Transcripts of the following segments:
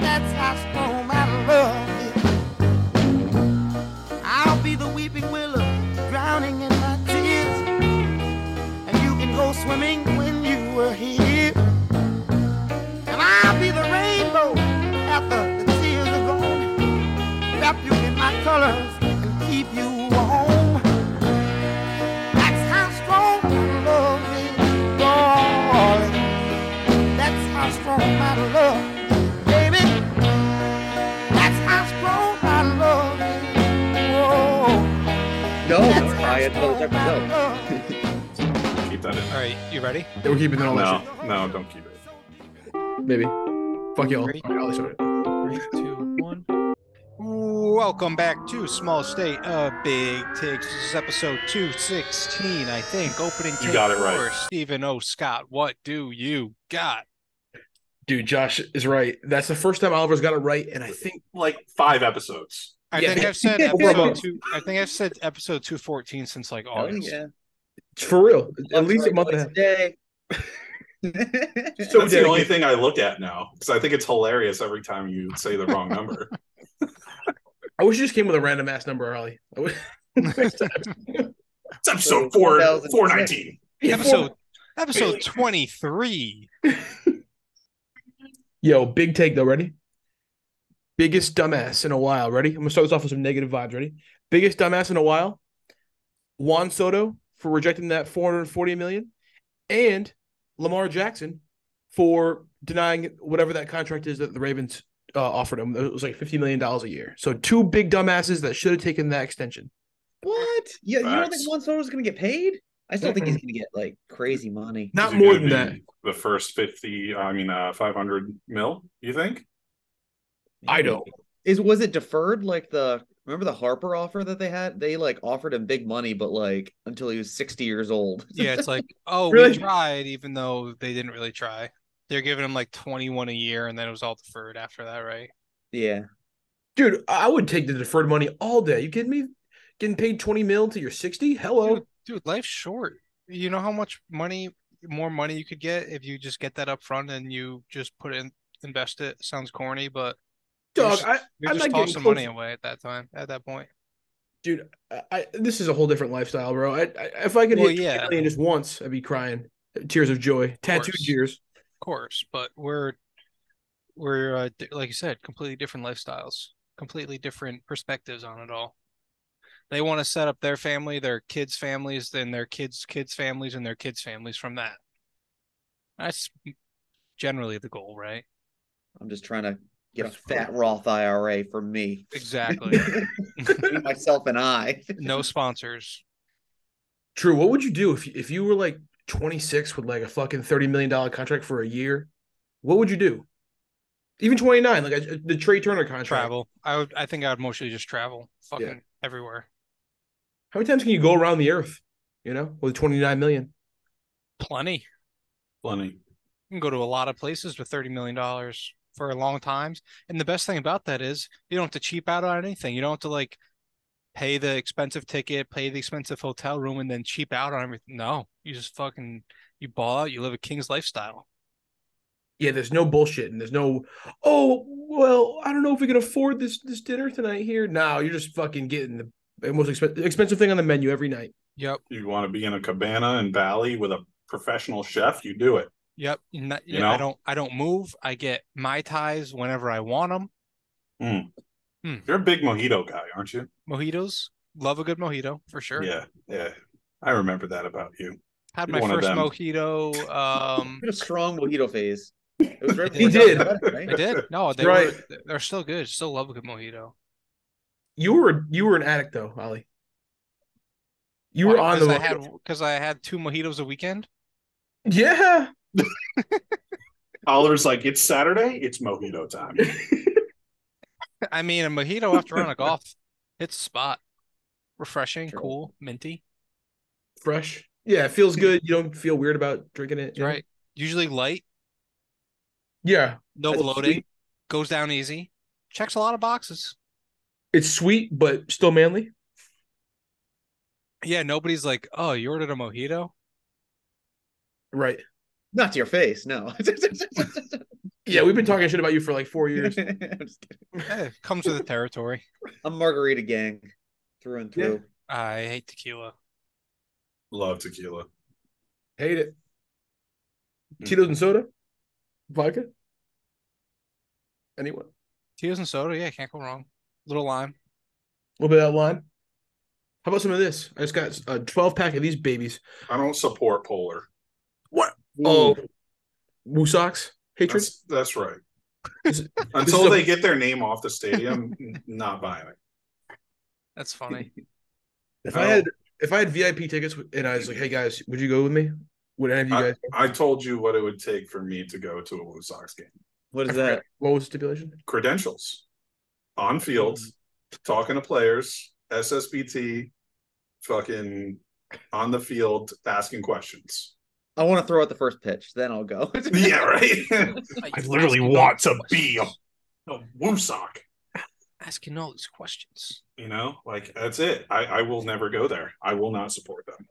That's how strong my love That's don't how buy it till strong the my episode. love is. Keep that in. All right, you ready? We're keeping it all No, that no, don't keep it. Maybe. Fuck y'all. Three. All right, I'll start it. Three, two, one. Welcome back to Small State of Big Takes. This is episode 216, I think. Opening You take got it right. for Stephen O. Scott. What do you got? Dude, Josh is right. That's the first time Oliver's got it right, and I think Like five episodes. I Yeah. think I've said episode two. I think I've said episode 214 since like Oh, August. yeah. for real. At least a month and a half. day. So That's the only thing I look at now because I think it's hilarious every time you say the wrong number. I wish you just came with a random ass number, Ollie. I wish- Next time. It's episode four four nineteen. Episode episode 23. Yo, big take though. Ready? Biggest dumbass in a while. Ready? I'm gonna start this off with some negative vibes. Ready? Biggest dumbass in a while. Juan Soto for rejecting that 440 million, and Lamar Jackson for denying whatever that contract is that the Ravens uh, offered him. It was like 50 million dollars a year. So two big dumbasses that should have taken that extension. What? Yeah, you don't think Juan Soto's gonna get paid? I still think he's gonna get like crazy money. Not more than that. The first fifty, I mean, uh, five hundred mil. You think? I don't. Is was it deferred like the remember the Harper offer that they had? They like offered him big money, but like until he was 60 years old. Yeah, it's like, oh, Really? we tried, even though they didn't really try. They're giving him like 21 a year, and then it was all deferred after that, right? yeah. Dude, I would take the deferred money all day. You kidding me? Getting paid 20 mil till you're 60? Hello. Dude, dude, life's short. You know how much money, more money you could get if you just get that up front and you just put it in, invest it. Sounds corny, but you're Dog, just, I, you're I'm just not getting tossing close- money away at that time, at that point. dude. I, I this is a whole different lifestyle, bro. I, I if I could Well, hit 20 yeah. million just once, I'd be crying, tears of joy, tattooed course. tears. Of course, but we're we're uh, like you said, completely different lifestyles, completely different perspectives on it all. They want to set up their family, their kids' families, then their kids' kids' families, and their kids' families from that. That's generally the goal, right? I'm just trying to get a fat Roth IRA for me. Exactly. Me, myself and I. no sponsors. True. What would you do if if you were like 26 with like a fucking 30 million dollar contract for a year? What would you do? Even 29, like a, uh, the Trea Turner contract. Travel. I would. I think I would mostly just travel, fucking everywhere. How many times can you go around the earth? You know, with 29 million. Plenty. Plenty. You can go to a lot of places with thirty million dollars for a long times. And the best thing about that is you don't have to cheap out on anything. You don't have to like pay the expensive ticket, pay the expensive hotel room, and then cheap out on everything. No, you just fucking you ball out. You live a king's lifestyle. Yeah, there's no bullshit, and there's no, oh, well, I don't know if we can afford this this dinner tonight here. No, you're just fucking getting the most expen- expensive thing on the menu every night. Yep. You want to be in a cabana in Bali with a professional chef? You do it. Yep. Not, You yeah, I don't. I don't move. I get my ties whenever I want them. You're a big mojito guy, aren't you? Mojitos. Love a good mojito for sure. Yeah, yeah. I remember that about you. Had You're my first mojito. Um, a strong mojito phase. It was right He did. Dr. Right? I did. No, they Right. were. They're still good. Still love a good mojito. You were you were an addict though, Ollie. You were on the because I had two mojitos a weekend. yeah. Oliver's like, it's Saturday, it's mojito time. I mean, a mojito after a round of golf, it's spot. Refreshing, True. cool, minty. Fresh. Yeah, it feels hmm. good. You don't feel weird about drinking it. you know? Right. Usually light, Yeah. no It's bloating, sweet. goes down easy. Checks a lot of boxes. It's sweet, but still manly. Yeah, nobody's like, oh, you ordered a mojito? Right. Not to your face, no. Yeah, we've been talking shit about you for like four years. I'm, just kidding. Eh, comes with the territory. I'm Margarita Gang through and Yeah. through. I hate tequila. Love tequila. Hate it. Tito's and soda, vodka. Anyone? Tito's and soda, yeah, can't go wrong. Little lime. A little bit of that line. How about some of this? I just got a 12 pack of these babies. I don't support Polar. What? Oh, WooSox hatred. That's that's right. This is- Until a- they get their name off the stadium, not buying it. That's funny. If I had if I had VIP tickets and I was like, "Hey guys, would you go with me?" Would any of you I, guys? I told you what it would take for me to go to a WooSox game. What is that? What was the stipulation? Credentials, on field, mm-hmm. talking to players, SSBT, fucking on the field, asking questions. I want to throw out the first pitch, then I'll go. Yeah, right. I literally want to be a, questions. a Woo Sock. asking all these questions. You know, like that's it. I, I will never go there. I will not support them.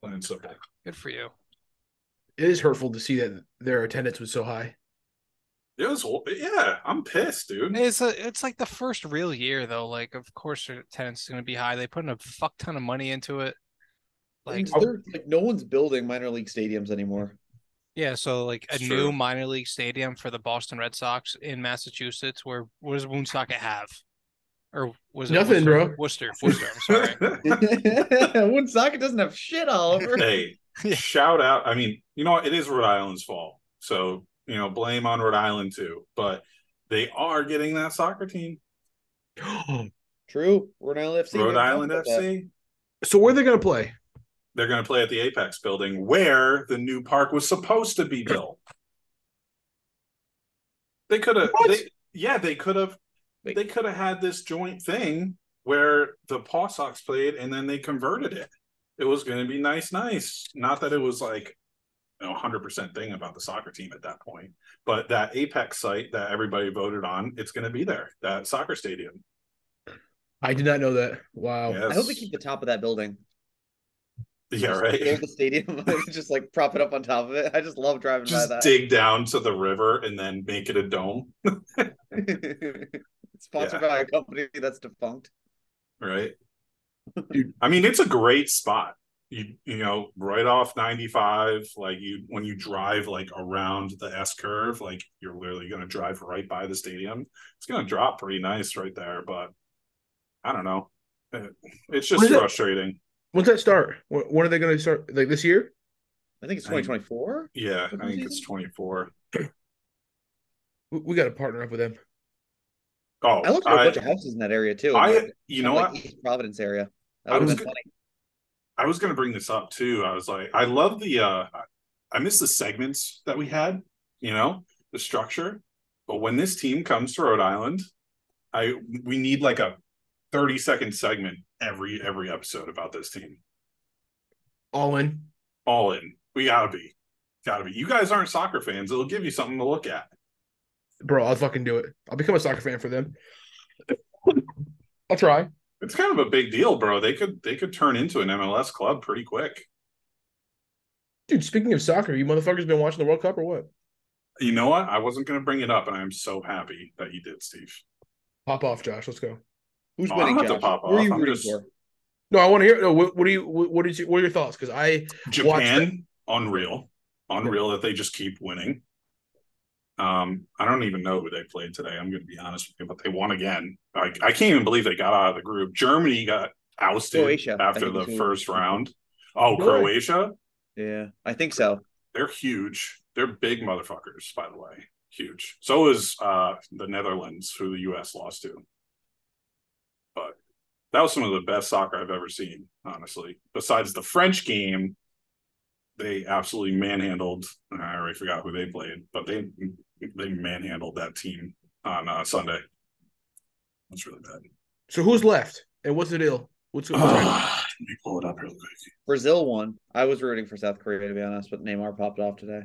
Plain and simple. Good for you. It is hurtful to see that their attendance was so high. It was, yeah, I'm pissed, dude. It's a, it's like the first real year though. Like, of course, their attendance is going to be high. They put in a fuck ton of money into it. Like, And like no one's building minor league stadiums anymore. yeah, so like a It's new true. minor league stadium for the Boston Red Sox in Massachusetts. Where what does Woonsocket have? Or was it Nothing, Worcester? bro. Worcester, Worcester. I'm sorry. Woonsocket doesn't have shit all over. hey, Yeah. shout out. I mean, you know what? It is Rhode Island's fault. So, you know, blame on Rhode Island too. But they are getting that soccer team. True. Rhode Island FC. Rhode we haven't Island talked that. FC. so where are they gonna play? They're going to play at the Apex building where the new park was supposed to be built. They could have, yeah, they could have, they could have had this joint thing where the Paw Sox played and then they converted it. It was going to be nice, nice. Not that it was like, you know, hundred percent thing about the soccer team at that point, but that Apex site that everybody voted on, it's going to be there. That soccer stadium. I did not know that. Wow. Yes. I hope we keep the top of that building. yeah, Just right. Build the stadium, just like prop it up on top of it. I just love driving Just by that. dig down to the river and then make it a dome. Sponsored Yeah. by a company that's defunct. right? Dude. I mean, it's a great spot. You you know, right off 95, like you when you drive like around the S curve, like you're literally gonna drive right by the stadium. It's gonna drop pretty nice right there, but I don't know. It- It's just frustrating. it? Frustrating. When's that start? When, when are they gonna start? Like this year? I think it's 2024. Yeah, I think it's 24. We, we got to partner up with them. Oh, I looked at a I, bunch of houses in that area too. I like, you know like, what? East Providence area. That I was been go- funny. I was gonna bring this up too. I was like, I love the uh I miss the segments that we had, you know, the structure. But when this team comes to Rhode Island, I we need like a 30 second segment every every episode about this team. All in. All in. We gotta be. Gotta be. You guys aren't soccer fans. It'll give you something to look at. Bro, I'll fucking do it. I'll become a soccer fan for them. I'll try. It's kind of a big deal, bro. They could they could turn into an MLS club pretty quick. Dude, speaking of soccer, you motherfuckers been watching the World Cup or what? You know what? I wasn't gonna bring it up, and I'm so happy that you did, Steve. Pop off, Josh. Let's go. Who's Oh, I don't winning, to pop Who are off. you I'm rooting just- for? No, I want to hear. No, what, what do you? What, what is? Your, what are your thoughts? Because I Japan, unreal, unreal that they just keep winning. Um, I don't even know who they played today. I'm going to be honest with you, but they won again. I, I can't even believe they got out of the group. Germany got ousted Croatia, after the first round. Oh, No way. Croatia, Yeah, I think so. they're huge. They're big motherfuckers, by the way, huge. So is uh the Netherlands, who the U.S. lost to. But that was some of the best soccer I've ever seen, honestly. Besides the French game, they absolutely manhandled. I already forgot who they played, but they they manhandled that team on uh, Sunday. That's really bad. so who's left and what's the deal? What's, what's Ah, let me pull it up real quick. Brazil won. I was rooting for South Korea to be honest, but Neymar popped off today.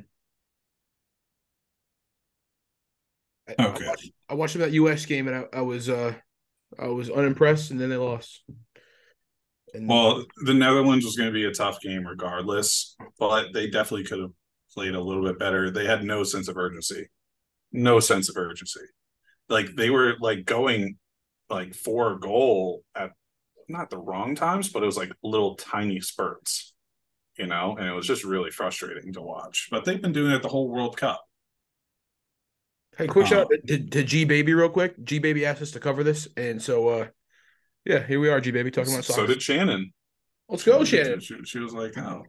I, I Okay. watched, I watched that U.S. game and I, I was uh I was unimpressed and then they lost. And Well, the Netherlands was going to be a tough game regardless, but they definitely could have played a little bit better. They had no sense of urgency. no sense of urgency. Like they were like going like for a goal at not the wrong times, but it was like little tiny spurts, you know, and it was just really frustrating to watch. But they've been doing it the whole World Cup. Hey, quick shout out to, to G Baby real quick. G Baby asked us to cover this, and so uh, yeah, here we are, G Baby talking about soccer. So did Shannon. Let's go, Shannon. She, she was like, "Oh,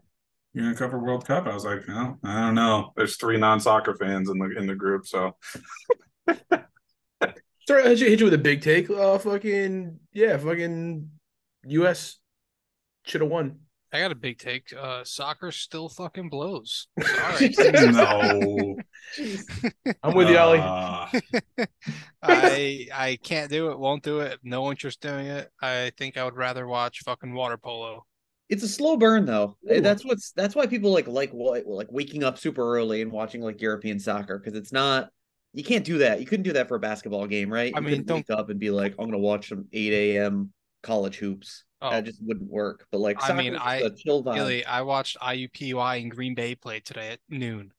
you're gonna cover World Cup?" I was like, "No, I don't know." There's three non-soccer fans in the in the group, so Sorry, I should hit you with a big take. Uh, fucking yeah, fucking U.S. should have won. I got a big take. Uh, soccer still fucking blows. Sorry. no. I'm with you, Ollie. Uh, I I can't do it. Won't do it. No interest doing it. I think I would rather watch fucking water polo. It's a slow burn though. Ooh. That's what's that's why people like like what like waking up super early and watching like European soccer because it's not you can't do that. You couldn't do that for a basketball game, right? I You mean, couldn't don't- wake up and be like, I'm gonna watch some 8 a.m. college hoops. Oh, That just wouldn't work. But like, I mean, I chill vibe. Really, I watched IUPUI and Green Bay play today at noon.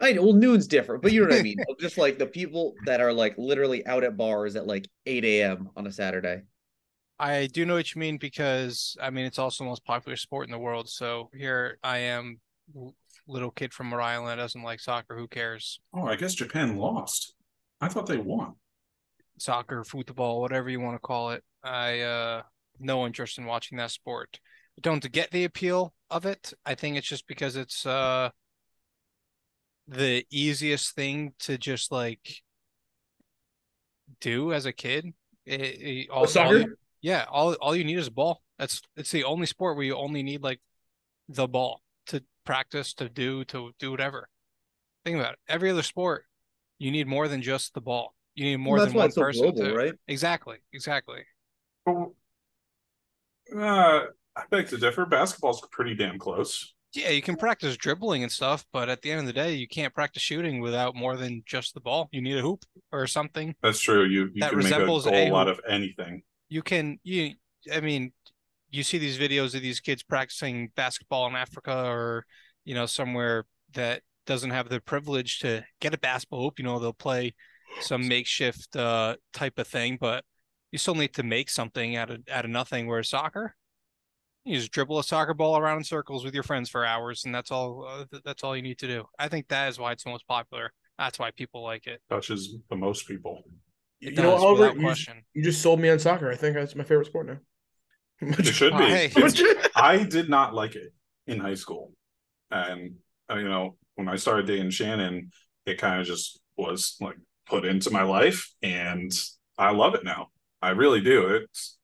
I know, well, noon's different, but you know what I mean. just like the people that are like literally out at bars at like 8 a.m. on a Saturday. I do know what you mean because I mean it's also the most popular sport in the world. So here I am, little kid from Rhode Island that doesn't like soccer. Who cares? oh, I guess Japan lost. I thought they won. Soccer, football, whatever you want to call it. I uh no interest in watching that sport. Don't get the appeal of it. I think it's just because it's uh the easiest thing to just like do as a kid. It, it- all- all soccer? you- yeah, all all you need is a ball. That's it's the only sport where you only need like the ball to practice, to do, to do whatever. Think about it. Every other sport, you need more than just the ball. You need more Well, than one person global, to right? exactly, exactly. But, uh, I beg to differ. Basketball's pretty damn close. Yeah, you can practice dribbling and stuff, but at the end of the day, you can't practice shooting without more than just the ball. You need a hoop or something. That's true. You you That can make a resembles goal a out hoop. of anything. You can you I mean, you see these videos of these kids practicing basketball in Africa or you know somewhere that doesn't have the privilege to get a basketball hoop. You know, they'll play some makeshift uh type of thing, but you still need to make something out of out of nothing. Whereas soccer, you just dribble a soccer ball around in circles with your friends for hours, and that's all. Uh, th- that's all you need to do. I think that is why it's the most popular. That's why people like it. Touches the most people. You It know, does, Oliver, you just, question. you just sold me on soccer. I think that's my favorite sport now. It should be. Hey. I did not like it in high school, and uh, you know when I started dating Shannon, it kind of just was like put into my life, and I love it now. I really do. It's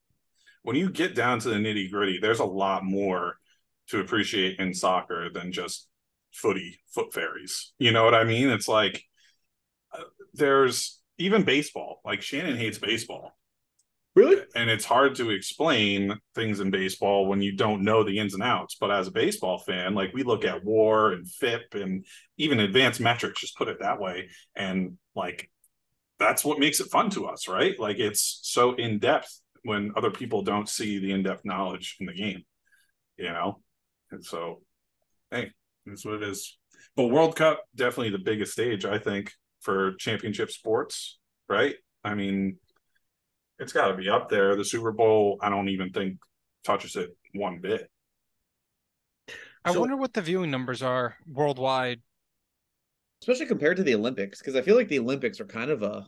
when you get down to the nitty gritty, there's a lot more to appreciate in soccer than just footy foot fairies. You know what I mean? It's like uh, there's even baseball. Like Shannon hates baseball really? and it's hard to explain things in baseball when you don't know the ins and outs. But as a baseball fan, like we look at WAR and FIP and even advanced metrics, just put it that way, and like that's what makes it fun to us, right? Like it's so in depth when other people don't see the in depth knowledge in the game, you know. And so, hey, that's what it is. But World Cup definitely the biggest stage, I think, for championship sports, right? I mean, it's got to be up there. The Super Bowl, I don't even think touches it one bit. I So- wonder what the viewing numbers are worldwide. especially compared to the Olympics, because I feel like the Olympics are kind of a,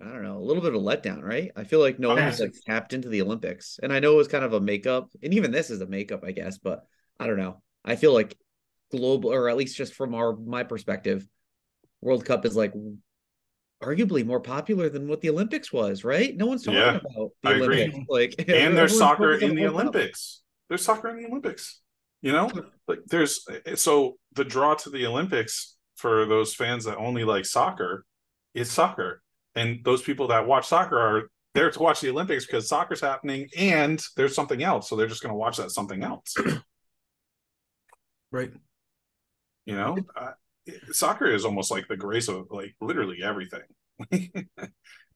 I don't know, a little bit of a letdown, right? I feel like no one was like tapped into the Olympics, and I know it was kind of a makeup, and even this is a makeup, I guess, but I don't know. I feel like global, or at least just from our my perspective, World Cup is like arguably more popular than what the Olympics was, right? No one's talking Yeah, about the I agree. Olympics, like, And there's soccer in the. Olympics. There's soccer in the Olympics. You know, like there's so the draw to the Olympics for those fans that only like soccer is soccer, and those people that watch soccer are there to watch the Olympics because soccer's happening and there's something else, so they're just going to watch that something else. Right. You know, soccer is almost like the grace of like literally everything,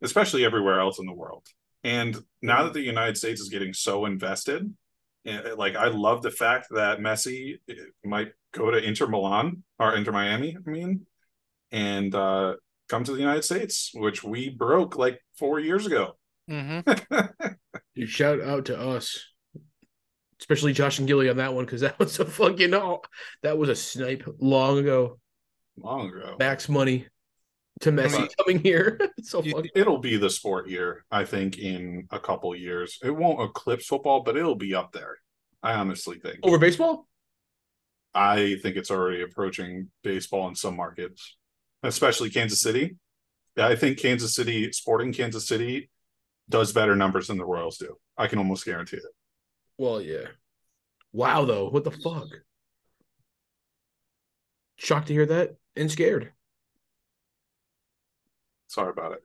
especially everywhere else in the world. And now that the United States is getting so invested, eh, like I love the fact that Messi eh, might go to Inter Milan or Inter Miami, I mean, and uh, come to the United States, which we broke like four years ago. Mm-hmm. Dude, shout out to us, especially Josh and Gilly on that one because that was a fucking oh, that was a snipe long ago. Long ago. Max money to Messi coming here. so fucking It'll be the sport year, I think, in a couple years. It won't eclipse football, but it'll be up there. I honestly think. over baseball. I think it's already approaching baseball in some markets, especially Kansas City. I think Kansas City, Sporting Kansas City, does better numbers than the Royals do. I can almost guarantee it. Well, yeah. Wow, though, what the fuck? Shocked to hear that and scared. Sorry about it.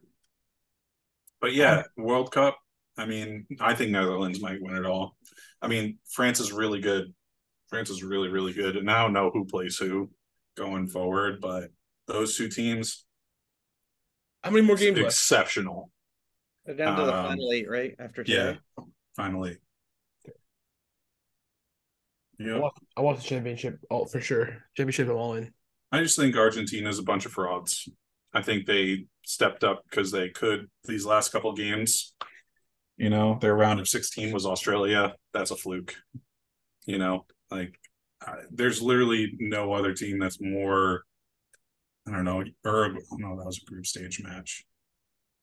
But yeah, World Cup. I mean, I think Netherlands might win it all. I mean, France is really good. France is really, really good. And I don't know who plays who going forward, but those two teams, How many more games left? exceptional. They're down to the Um, final eight, right? After Yeah, today. finally. I Yeah, I watched the championship all for sure. Championship, I'm all in. I just think Argentina's a bunch of frauds. I think they stepped up because they could these last couple games. You know, their round of 16 was Australia. That's a fluke. You know, like uh, there's literally no other team that's more. I don't know. Or no, that was a group stage match.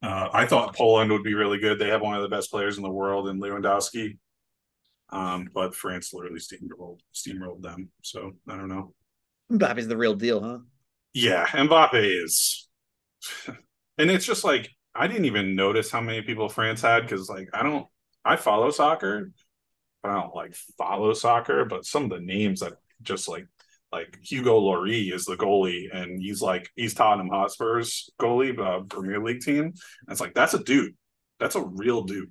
Uh, I thought Poland would be really good. They have one of the best players in the world in Lewandowski. Um, but France literally steamrolled steamrolled them. So I don't know. Mbappe's the real deal, huh? Yeah, Mbappe is, and it's just like I didn't even notice how many people France had because like I don't I follow soccer, but I don't like follow soccer. But some of the names that just like like Hugo Lloris is the goalie, and he's like he's Tottenham Hotspur's goalie, uh, Premier League team. And it's like that's a dude, that's a real dude,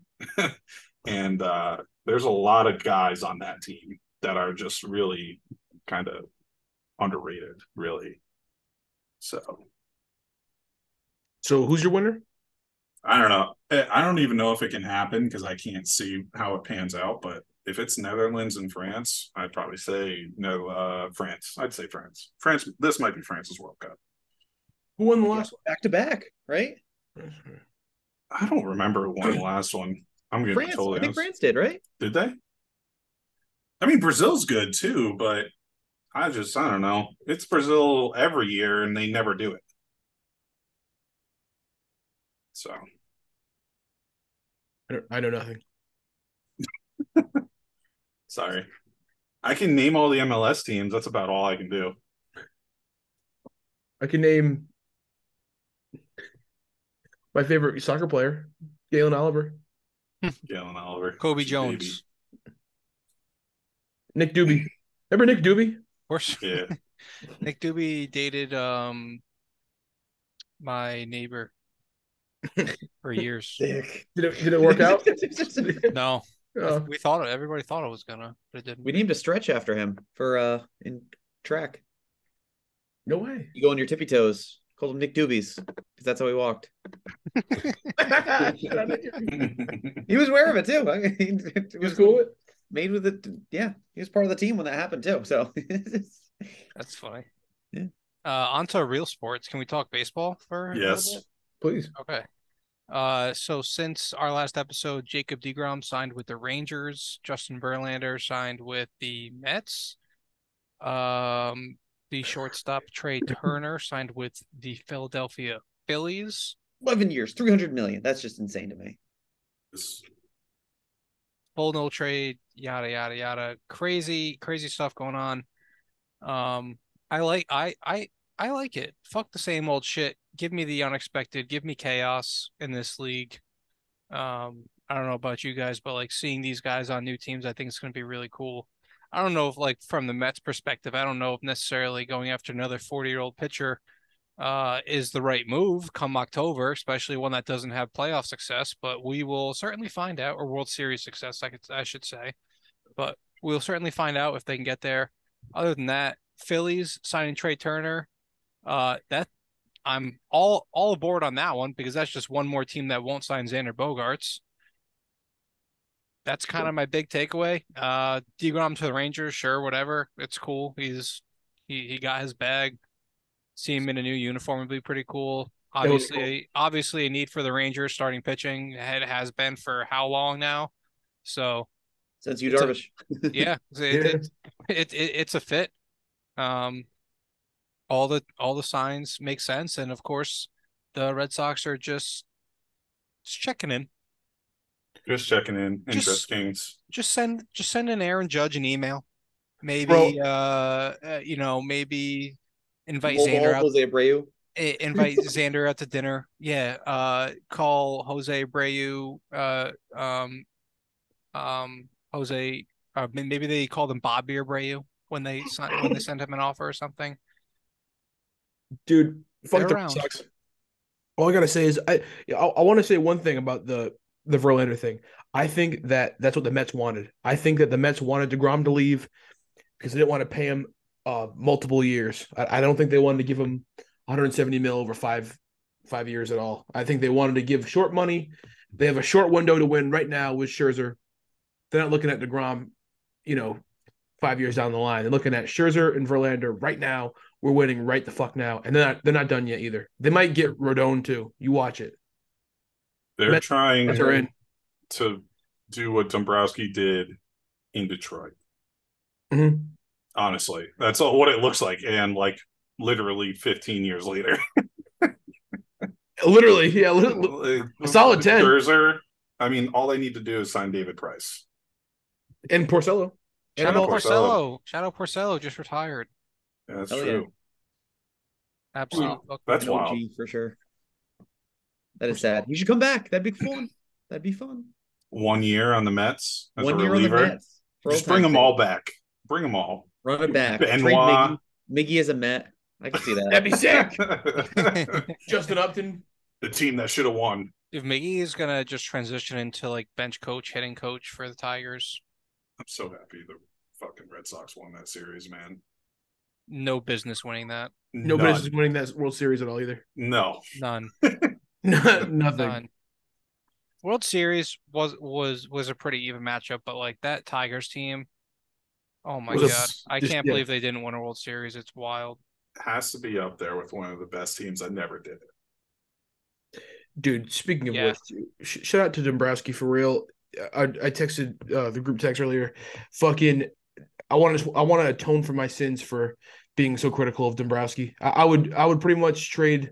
and uh, there's a lot of guys on that team that are just really kind of underrated, really. So So, who's your winner? I don't know. I I don't even know if it can happen because I can't see how it pans out. But if it's Netherlands and France, I'd probably say no. Uh, France. I'd say France. France. This might be France's World Cup. Who won the last Back to back, right? I don't remember who won the last one. I'm gonna be France. totally I think honest. France did, right? Did they? I mean, Brazil's good too, but I just I don't know. It's Brazil every year, and they never do it. So I, don't, I know nothing. sorry. I can name all the MLS teams. That's about all I can do. I can name my favorite soccer player, Galen Oliver, Galen Oliver, Kobe Baby. Jones. Nick Doobie. Remember Nick Doobie? Of course. Yeah. Nick Doobie dated um my neighbor for years. Dick. Did it, did it work out? No, Oh, we thought it. Everybody thought it was gonna, but it didn't. we named a stretch after him for uh in track. no way. You go on your tippy toes. Called him Nick Doobies because that's how he walked. He was aware of it too. I mean, it He was cool with it. Made with it. Yeah, he was part of the team when that happened too. So That's funny. Yeah. Uh, on to real sports. Can we talk baseball for a Yes. bit? Please. Okay. Uh, so since our last episode, Jacob Degrom signed with the Rangers. Justin Verlander signed with the Mets. Um, the shortstop Trea Turner signed with the Philadelphia Phillies. eleven years, three hundred million. That's just insane to me. Full no trade, yada yada yada. Crazy, crazy stuff going on. Um, I like I I I like it. Fuck the same old shit. Give me the unexpected. Give me chaos in this league. Um, I don't know about you guys, but like seeing these guys on new teams, I think it's going to be really cool. I don't know if like from the Mets perspective, I don't know if necessarily going after another 40 year old pitcher uh is the right move come October, especially one that doesn't have playoff success, but we will certainly find out or World Series success, I could I should say. But we'll certainly find out if they can get there. Other than that, Phillies signing Trea Turner, uh that I'm all all aboard on that one because that's just one more team that won't sign Xander Bogaerts. That's kind of my big takeaway. Uh Degrom to the Rangers, sure, whatever. It's cool. He's he he got his bag. See him in a new uniform would be pretty cool. Obviously, obviously a need for the Rangers starting pitching. It has been for how long now? So Since you It's a- Darvish. yeah, it, Yeah. it, it, it it's a fit. Um, all the all the signs make sense, and of course, the Red Sox are just just checking in. Just checking in. Just- Interest Just send just send an Aaron Judge an email. Maybe Bro. uh, uh you know maybe invite Xander out Jose Abreu. invite Xander out to dinner. Yeah. Uh, call Jose Abreu. Uh, um, um, Jose. Uh, maybe they called him Bobby Abreu when they when they send him an offer or something. dude. Fuck They're the around. Red All I gotta say is I I, I want to say one thing about the the Verlander thing. I think that that's what the Mets wanted. I think that the Mets wanted Degrom to leave because they didn't want to pay him uh multiple years. I, I don't think they wanted to give him 170 mil over five five years at all. I think they wanted to give short money. They have a short window to win right now with Scherzer. They're not looking at Degrom, you know, five years down the line. They're looking at Scherzer and Verlander right now. We're winning right the fuck now, and they're not they're not done yet either. They might get Rodon too. You watch it. They're Mets- trying Mets are in. to do what Dombrowski did in Detroit. Mhm. Honestly, that's all what it looks like. And like literally 15 years later, Literally, yeah. li- li- A solid 10. Scherzer. I mean, all they need to do is sign David Price. And Porcello. And Shadow all- Porcello. Porcello. Shadow Porcello just retired. Yeah, that's Hell yeah. true. Absolutely. That's An wild. OG for sure. That is sad. He should come back. That'd be fun. That'd be fun. One year on the Mets as One a year on the reliever. Mets. Just bring them sake. all back. Bring them all. Run it back. Trade Benoit. Miggy. Miggy is a Met. I can see that. That'd be sick. Justin Upton. The team that should have won. if Miggy is gonna just transition into like bench coach, hitting coach for the Tigers, I'm so happy the fucking Red Sox won that series, man. no business winning that. No None. winning that World Series at all either. No. None. Nothing. None. World Series was was was a pretty even matchup, but like that Tigers team, oh my Was god, I just- can't yeah. believe they didn't win a World Series. It's wild. Has to be up there with one of the best teams I never did it. Dude, speaking of Yeah. which, sh- shout out to Dombrowski for real. I, I texted uh, the group text earlier. Fucking, I want to I want to atone for my sins for being so critical of Dombrowski. I, I would I would pretty much trade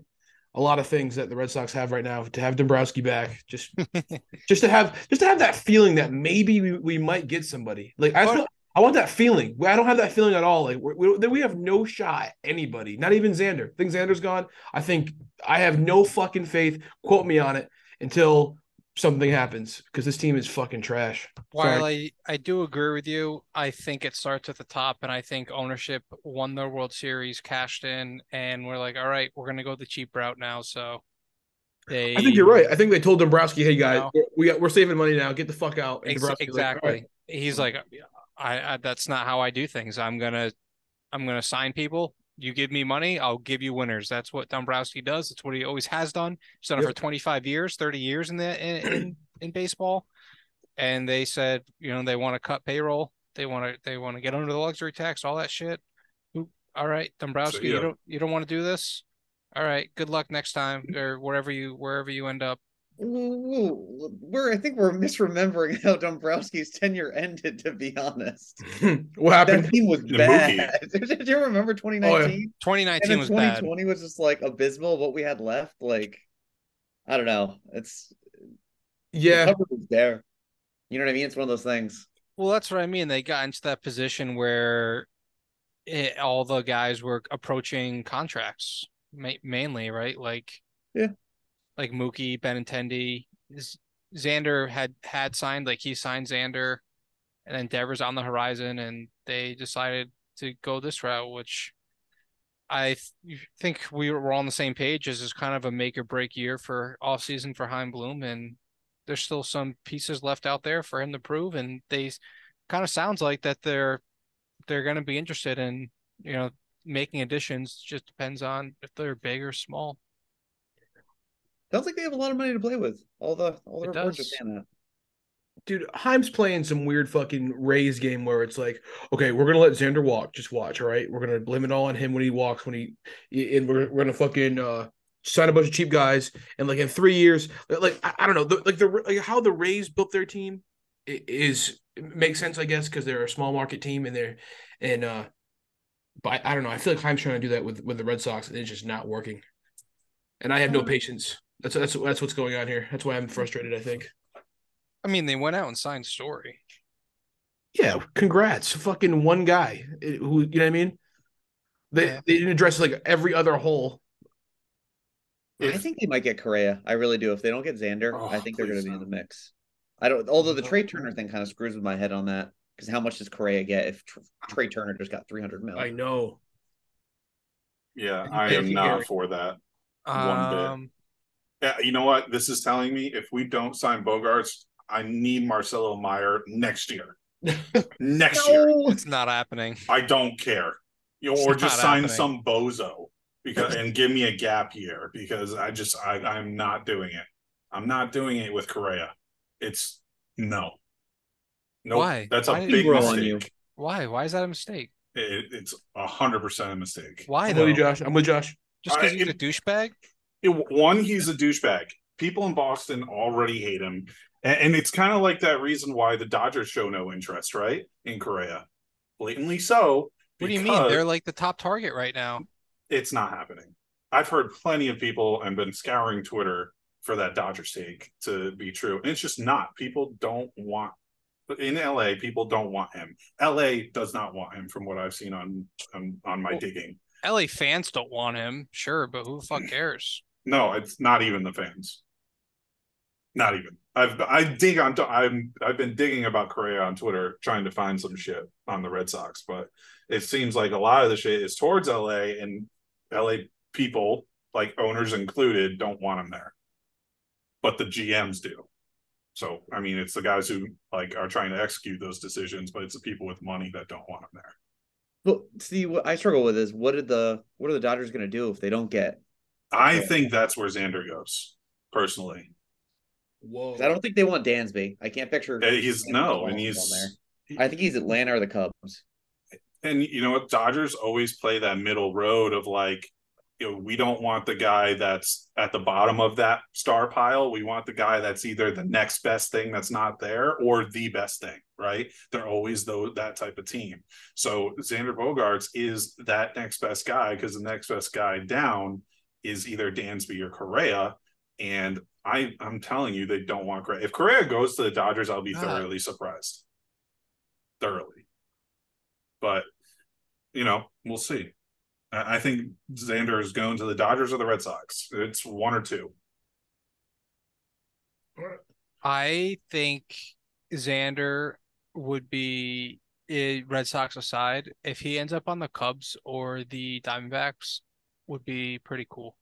a lot of things that the Red Sox have right now to have Dombrowski back. Just just to have just to have that feeling that maybe we, we might get somebody. Like I feel, I want that feeling. I don't have that feeling at all. Like we we, we have no shot at anybody. Not even Xander. I think Xander's gone. I think I have no fucking faith. Quote me on it until something happens because this team is fucking trash. While Sorry. I, I do agree with you, I think it starts at the top, and I think ownership won the World Series, cashed in, and we're like, all right, we're gonna go the cheap route now. So they I think you're right. I think they told Dombrowski, "Hey guys, No. we're, we got, we're saving money now. Get the fuck out." And Ex- Dombrowski's like, exactly. He's like, I, I that's not how I do things. I'm gonna I'm gonna sign people. You give me money, I'll give you winners. That's what Dombrowski does. It's what he always has done. He's done it for 25 years, 30 years in the in, in, in baseball. And they said, you know, they want to cut payroll. They want to they want to get under the luxury tax, all that shit. All right, Dombrowski, yeah. you don't you don't want to do this. All right, good luck next time or wherever you wherever you end up. Ooh, we're I think we're misremembering how Dombrowski's tenure ended. To be honest, what happened? that team was The bad. Did you remember 2019? 2019 and then was bad. 2020 was just like abysmal. What we had left, like I don't know. It's the Yeah, cover was there. You know what I mean? It's one of those things. Well, that's what I mean. They got into that position where it, all the guys were approaching contracts, ma- mainly, right? Like, Yeah. Like Mookie, Benintendi, Xander had had signed, like he signed Xander, and then Devers on the horizon, and they decided to go this route, which I th- think we were on the same page. This is kind of a make or break year for off season for Chaim Bloom, and there's still some pieces left out there for him to prove, and they kind of sounds like that they're they're going to be interested in you know making additions. Just depends on if they're big or small. Sounds like they have a lot of money to play with. All the all the It reports are saying that. dude, Chaim's playing some weird fucking Rays game where it's like, okay, we're gonna let Xander walk. Just watch, all right. We're gonna blame it all on him when he walks. When he and we're we're gonna fucking uh sign a bunch of cheap guys, and like in three years, like I, I don't know, the, like the like how the Rays built their team i- is makes sense, I guess, because they're a small market team and they're and uh, but I, I don't know. I feel like Chaim's trying to do that with with the Red Sox, and it's just not working. And I have no patience. That's that's that's what's going on here. That's why I'm frustrated. I think. I mean, they went out and signed Story. Yeah, congrats, fucking one guy who you know what I mean. They Yeah. they didn't address like every other hole. I think they might get Correa. I really do. If they don't get Xander, Oh, I think they're going to be in the mix. I don't. Although the oh. Trea Turner thing kind of screws with my head on that because how much does Correa get if Trea Turner just got three hundred mil? I know. Yeah, I am you, not for that. One bit. Um, Yeah, you know what? This is telling me if we don't sign Bogaerts, I need Marcelo Meyer next year. Next year. it's not happening. I don't care. You know, or not just sign happening. some bozo because and give me a gap year because I just I, I'm not doing it. I'm not doing it with Correa. It's no. No, Why? that's Why a did big he on you? mistake. Why? Why is that a mistake? It, it's a hundred percent a mistake. Why I'm though? with you, Josh. I'm with Josh. Just because I- he's a douchebag? It- one, he's a douchebag. People in Boston already hate him. And, and it's kind of like that reason why the Dodgers show no interest, right? In Correa. Blatantly so. What do you mean? They're like the top target right now. It's not happening. I've heard plenty of people and been scouring Twitter for that Dodgers take to be true. And it's just not. People don't want in LA, people don't want him. LA does not want him from what I've seen on on, on my Well- digging. LA fans don't want him, sure, but who the fuck cares? No, it's not even the fans. Not even. I've I dig on. I'm I've been digging about Correa on Twitter, trying to find some shit on the Red Sox, but it seems like a lot of the shit is towards LA, and LA people, like owners included, don't want him there. But the GMs do. So I mean, it's the guys who like are trying to execute those decisions, but it's the people with money that don't want him there. Well, see, what I struggle with is what did the what are the Dodgers going to do if they don't get? I Okay. think that's where Xander goes, personally. Whoa! I don't think they want Dansby. I can't picture. Uh, He's no, and he's there. I think he's Atlanta or the Cubs. and you know what dodgers always play that middle road of like you know we don't want the guy that's at the bottom of that star pile we want the guy that's either the next best thing that's not there or the best thing right they're always though that type of team so xander bogaerts is that next best guy because the next best guy down is either dansby or correa and i i'm telling you they don't want correa if correa goes to the dodgers i'll be God. thoroughly surprised thoroughly but you know, we'll see. I I think Xander is going to the Dodgers or the Red Sox. It's one or two. I think Xander would be Red Sox aside, if he ends up on the Cubs or the Diamondbacks, would be pretty cool.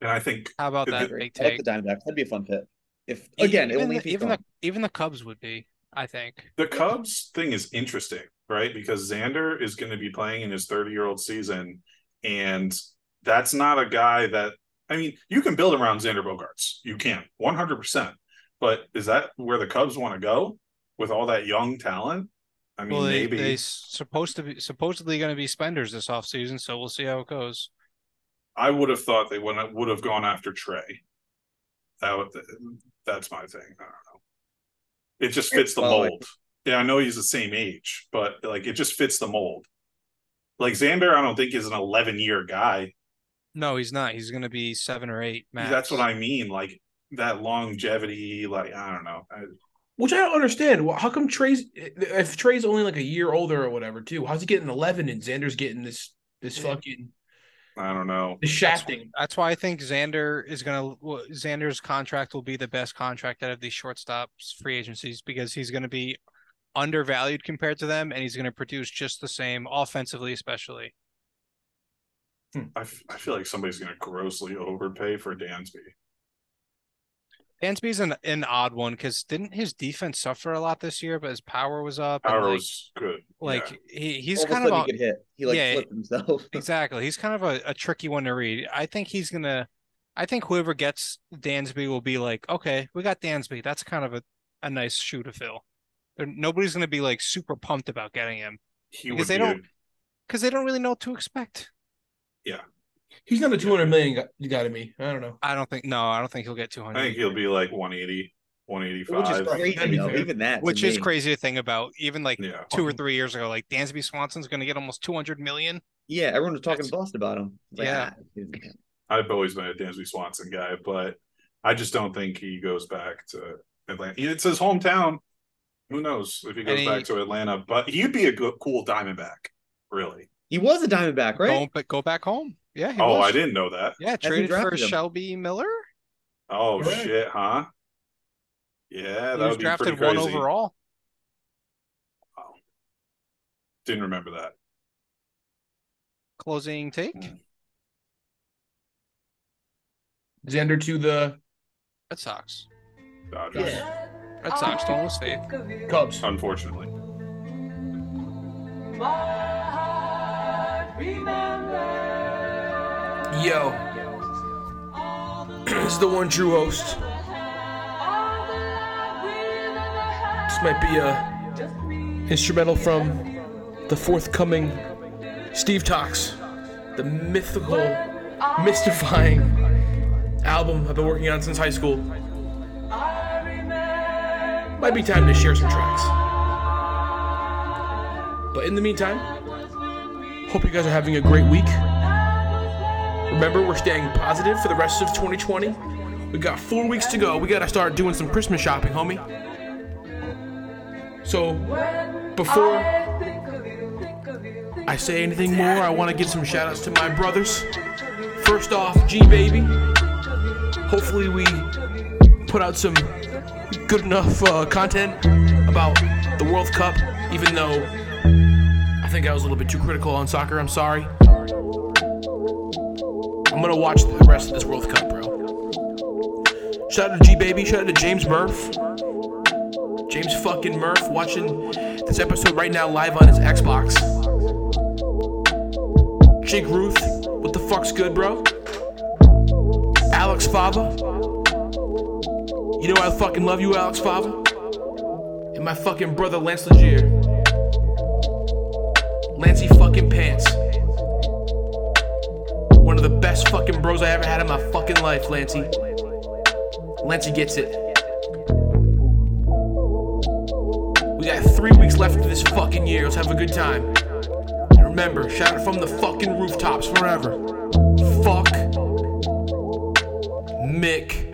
And I think How about that big I like take? the Diamondbacks. That'd be a fun pit. If again, even only the, even the even the Cubs would be, I think. the Cubs thing is interesting, right? Because Xander is going to be playing in his 30 year old season. And that's not a guy that, I mean, you can build around Xander Bogaerts. You can 100%. But is that where the Cubs want to go with all that young talent? I mean, well, they maybe. they supposed to be supposedly going to be spenders this offseason, so we'll see how it goes. I would have thought they would would have gone after Trea. That would, that's my thing. I don't know. It just fits the Well, like- mold. Yeah, I know he's the same age, but like it just fits the mold. Like Xander, I don't think is an 11 year guy. No, he's not. He's going to be seven or eight. Max. That's what I mean. Like that longevity. Like I don't know. I, Which I don't understand. Well, how come Trea's if Trea's only like a year older or whatever too? How's he getting eleven and Xander's getting this this fucking I don't know. this shafting? That's why I think Xander is gonna Xander's contract will be the best contract out of these shortstops free agencies because he's gonna be undervalued compared to them, and he's gonna produce just the same offensively, especially. Hmm. I, f- I feel like somebody's going to grossly overpay for Dansby. Dansby's an an odd one because didn't his defense suffer a lot this year, but his power was up. and, Power like, was good. like Yeah. he, he's All kind of sudden a, he could hit. He like Yeah, flipped himself. exactly. He's kind of a, a tricky one to read. I think he's gonna. I think whoever gets Dansby will be like, okay, we got Dansby. That's kind of a, a nice shoe to fill. There, nobody's gonna be like super pumped about getting him he because would they be don't- because they don't really know what to expect. He's not a 200 million guy, guy to me. I don't know. I don't think no, I don't think he'll get two hundred. I think he'll be like 180, Which is crazy though. Even that. Which is me. crazy to think about. Even like yeah. two or three years ago, like Dansby Swanson's going to get almost two hundred million. Yeah, everyone was talking That's- bust about him. Like, Yeah. ah. I've always been a Dansby Swanson guy, but I just don't think he goes back to Atlanta. It's his hometown. Who knows if he goes And he- back to Atlanta? But he'd be a good, cool Diamondback, really. He was a Diamondback, right? Go, but go back home. Yeah. he oh, was. I didn't know that. Yeah, traded for drafted him. Shelby Miller. Oh Correct. shit, huh? Yeah, he that was would be drafted pretty one crazy. overall. Didn't remember that. Closing take. Mm. Xander to the Red Sox. Dodgers. Yeah. Red Sox don't lose faith. Cubs. Unfortunately. Yo. this is the one true host. This might be a instrumental from the forthcoming Steve Talks, the mythical, mystifying album I've been working on since high school. Might be time to share some tracks. But in the meantime, hope you guys are having a great week. Remember, we're staying positive for the rest of 2020. We got four weeks to go. We gotta start doing some Christmas shopping, homie. So, before I say anything more, I want to give some shout outs to my brothers. First off, G Baby. Hopefully, we put out some good enough uh, content about the World Cup, even though I think I was a little bit too critical on soccer. I'm sorry. I'm gonna watch the rest of this World Cup, bro. Shout out to G Baby. Shout out to James Murph. James fucking Murph watching this episode right now live on his Xbox. Jake Ruth, what the fuck's good, bro? Alex Fava. You know I fucking love you, Alex Fava. And my fucking brother Lance Legier. Lancey fucking pants. One of the best fucking bros I ever had in my fucking life, Lancey. Lancey gets it. We got three weeks left of this fucking year. Let's have a good time. And remember, shout it from the fucking rooftops forever. Fuck Mick